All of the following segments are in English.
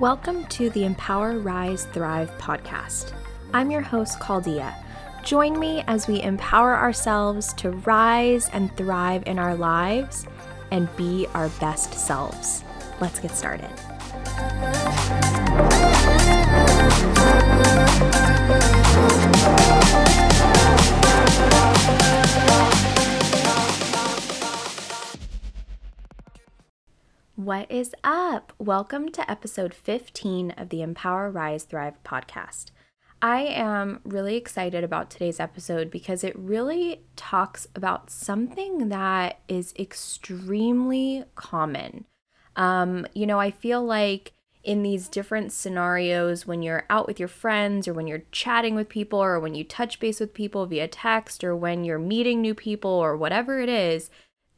Welcome to the Empower, Rise, Thrive podcast. I'm your host, Claudia. Join me as we empower ourselves to rise and thrive in our lives and be our best selves. Let's get started. What is up? Welcome to episode 15 of the Empower, Rise, Thrive podcast. I am really excited about today's episode because it really talks about something that is extremely common. Um, you know, I feel like in these different scenarios, when you're out with your friends, or when you're chatting with people, or when you touch base with people via text, or when you're meeting new people, or whatever it is,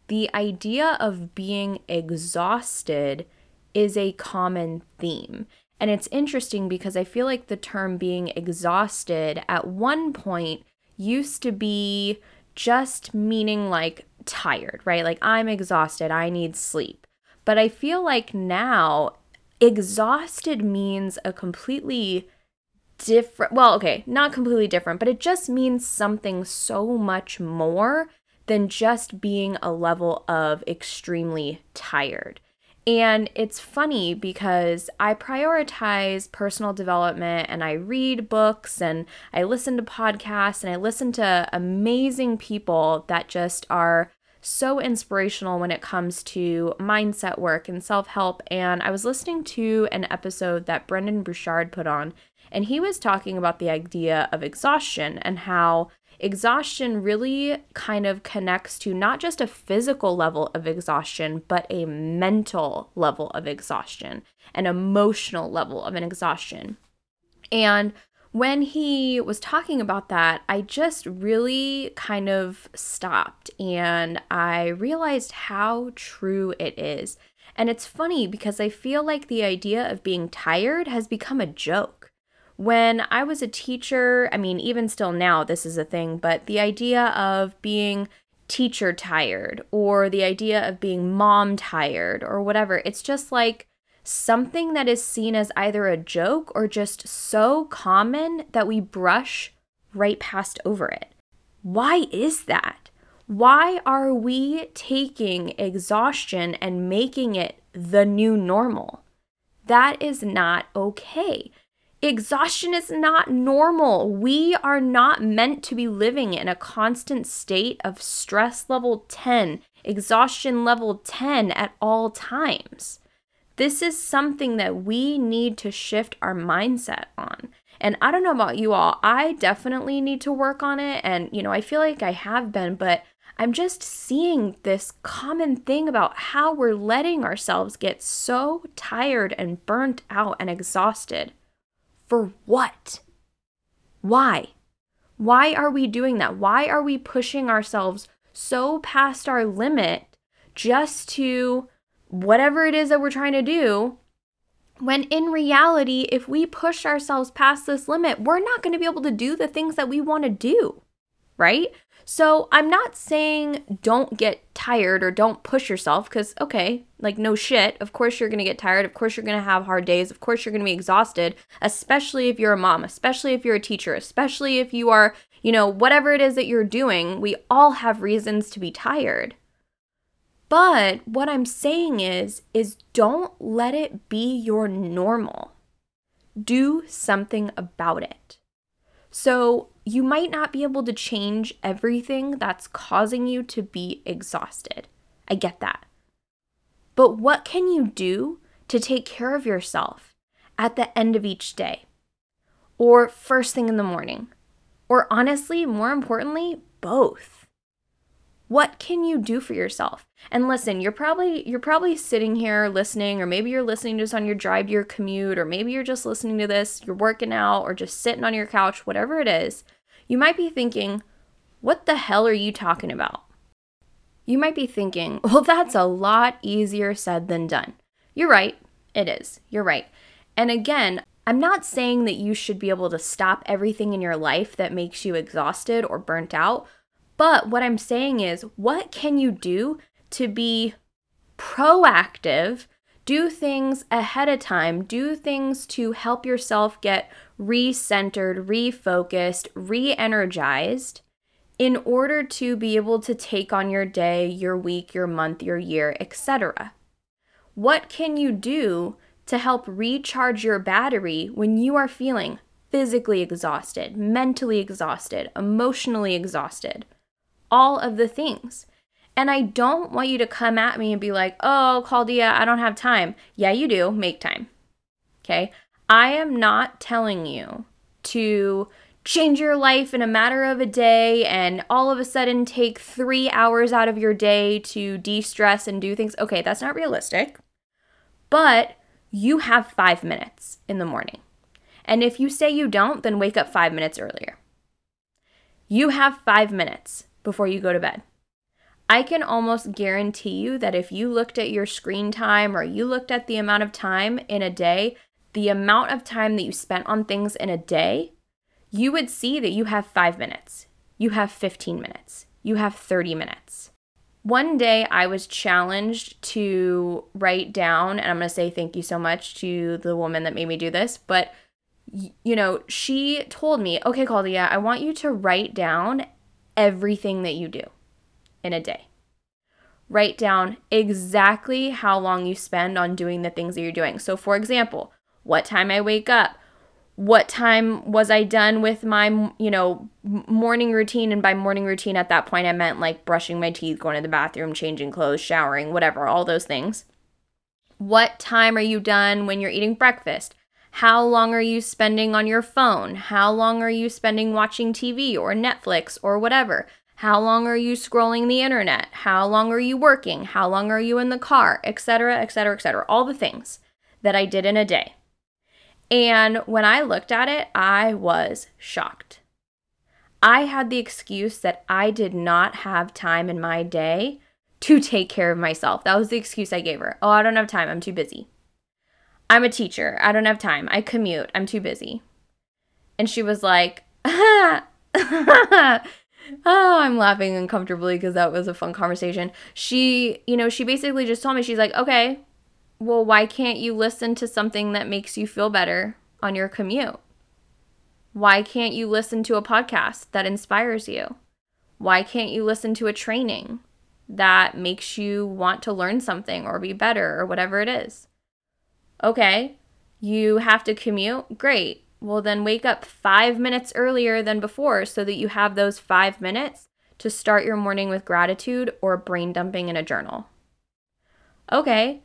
the idea of being exhausted is a common theme. And it's interesting because I feel like the term being exhausted at one point used to be just meaning like tired, right? Like I'm exhausted, I need sleep. But I feel like now exhausted means a completely different, well, okay, not completely different, but it just means something so much more than just being a level of extremely tired. And it's funny because I prioritize personal development and I read books and I listen to podcasts and I listen to amazing people that just are so inspirational when it comes to mindset work and self help. And I was listening to an episode that Brendon Burchard put on, and he was talking about the idea of exhaustion and how exhaustion really kind of connects to not just a physical level of exhaustion, but a mental level of exhaustion, an emotional level of an exhaustion. And when he was talking about that, I just really kind of stopped and I realized how true it is. And it's funny because I feel like the idea of being tired has become a joke. When I was a teacher, I mean, even still now, this is a thing, but the idea of being teacher tired or the idea of being mom tired or whatever, it's just like something that is seen as either a joke or just so common that we brush right past over it. Why is that? Why are we taking exhaustion and making it the new normal? That is not okay. Exhaustion is not normal. We are not meant to be living in a constant state of stress level 10, exhaustion level 10 at all times. This is something that we need to shift our mindset on. And I don't know about you all, I definitely need to work on it. And, you know, I feel like I have been, but I'm just seeing this common thing about how we're letting ourselves get so tired and burnt out and exhausted. For what? Why? Why are we doing that? Why are we pushing ourselves so past our limit just to whatever it is that we're trying to do? When in reality, if we push ourselves past this limit, we're not going to be able to do the things that we want to do, right? So I'm not saying don't get tired or don't push yourself because, okay, like no shit. Of course you're going to get tired. Of course you're going to have hard days. Of course you're going to be exhausted, especially if you're a mom, especially if you're a teacher, especially if you are, you know, whatever it is that you're doing. We all have reasons to be tired. But what I'm saying is is don't let it be your normal. Do something about it. So, you might not be able to change everything that's causing you to be exhausted. I get that. But what can you do to take care of yourself at the end of each day? Or first thing in the morning? Or honestly, more importantly, both. What can you do for yourself? And listen, you're probably you're probably sitting here listening or maybe you're listening to this on your drive to your commute or maybe you're just listening to this, you're working out or just sitting on your couch, whatever it is. You might be thinking, "What the hell are you talking about?" You might be thinking, "Well, that's a lot easier said than done." You're right. It is. You're right. And again, I'm not saying that you should be able to stop everything in your life that makes you exhausted or burnt out. But what I'm saying is, what can you do to be proactive do things ahead of time, do things to help yourself get recentered, refocused, re energized in order to be able to take on your day, your week, your month, your year, etc. What can you do to help recharge your battery when you are feeling physically exhausted, mentally exhausted, emotionally exhausted? All of the things. And I don't want you to come at me and be like, oh, Claudia, I don't have time. Yeah, you do. Make time. Okay. I am not telling you to change your life in a matter of a day and all of a sudden take three hours out of your day to de stress and do things. Okay, that's not realistic. But you have five minutes in the morning. And if you say you don't, then wake up five minutes earlier. You have five minutes before you go to bed. I can almost guarantee you that if you looked at your screen time or you looked at the amount of time in a day, the amount of time that you spent on things in a day, you would see that you have five minutes, you have 15 minutes, you have 30 minutes. One day I was challenged to write down, and I'm to say thank you so much to the woman that made me do this, but you know, she told me, okay, Claudia, I want you to write down everything that you do in a day. Write down exactly how long you spend on doing the things that you're doing. So, for example, what time I wake up, what time was I done with my, you know, morning routine? And by morning routine at that point, I meant like brushing my teeth, going to the bathroom, changing clothes, showering, whatever, all those things. What time are you done when you're eating breakfast? How long are you spending on your phone? How long are you spending watching TV or Netflix or whatever? How long are you scrolling the internet? How long are you working? How long are you in the car? Etc., etc., etc. All the things that I did in a day. And when I looked at it, I was shocked. I had the excuse that I did not have time in my day to take care of myself. That was the excuse I gave her. Oh, I don't have time. I'm too busy. I'm a teacher. I don't have time. I commute. I'm too busy. And she was like, oh, I'm laughing uncomfortably because that was a fun conversation. She, you know, she basically just told me, she's like, okay, well, why can't you listen to something that makes you feel better on your commute? Why can't you listen to a podcast that inspires you? Why can't you listen to a training that makes you want to learn something or be better or whatever it is? Okay, you have to commute? Great. Well, then wake up five minutes earlier than before so that you have those five minutes to start your morning with gratitude or brain dumping in a journal. Okay,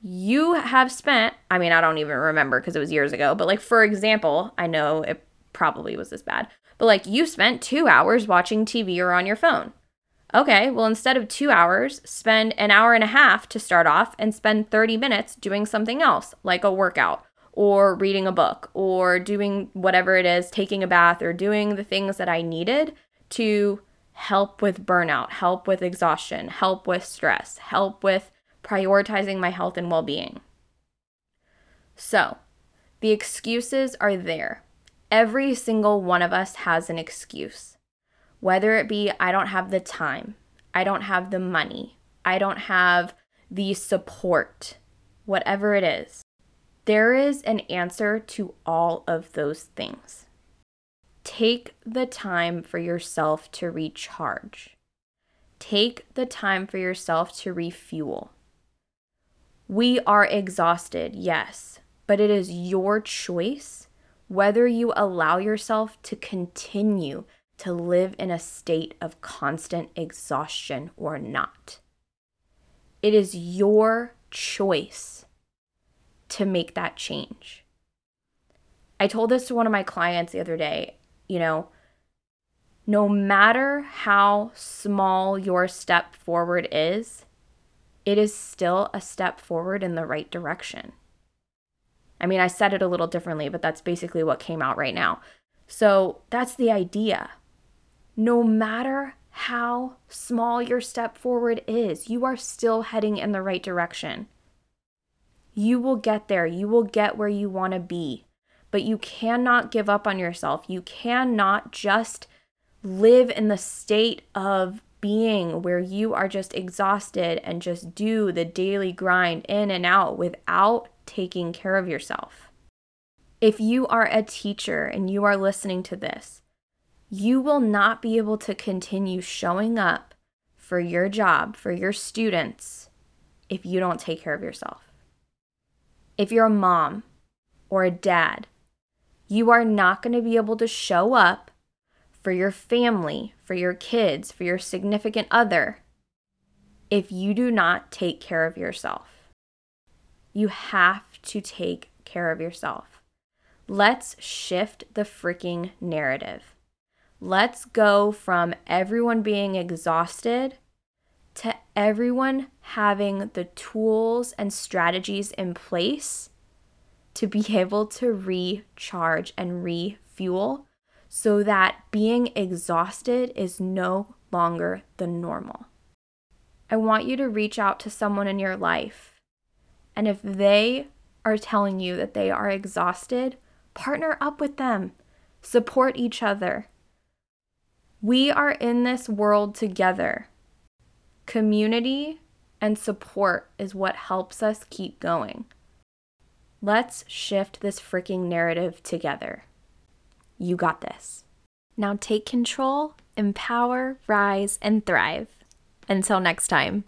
you have spent, I mean, I don't even remember because it was years ago, but like, for example, I know it probably was this bad, but like, you spent two hours watching TV or on your phone. Okay, well, instead of two hours, spend an hour and a half to start off and spend 30 minutes doing something else, like a workout or reading a book or doing whatever it is, taking a bath or doing the things that I needed to help with burnout, help with exhaustion, help with stress, help with prioritizing my health and well being. So, the excuses are there. Every single one of us has an excuse. Whether it be, I don't have the time, I don't have the money, I don't have the support, whatever it is. There is an answer to all of those things. Take the time for yourself to recharge. Take the time for yourself to refuel. We are exhausted, yes, but it is your choice whether you allow yourself to continue to live in a state of constant exhaustion or not. It is your choice to make that change. I told this to one of my clients the other day, you know, no matter how small your step forward is, it is still a step forward in the right direction. I mean, I said it a little differently, but that's basically what came out right now. So that's the idea. No matter how small your step forward is, you are still heading in the right direction. You will get there. You will get where you want to be. But you cannot give up on yourself. You cannot just live in the state of being where you are just exhausted and just do the daily grind in and out without taking care of yourself. If you are a teacher and you are listening to this, you will not be able to continue showing up for your job, for your students, if you don't take care of yourself. If you're a mom or a dad, you are not going to be able to show up for your family, for your kids, for your significant other if you do not take care of yourself. You have to take care of yourself. Let's shift the freaking narrative. Let's go from everyone being exhausted to everyone having the tools and strategies in place to be able to recharge and refuel so that being exhausted is no longer the normal. I want you to reach out to someone in your life. And if they are telling you that they are exhausted, partner up with them, support each other. We are in this world together. Community and support is what helps us keep going. Let's shift this freaking narrative together. You got this. Now take control, empower, rise, and thrive. Until next time.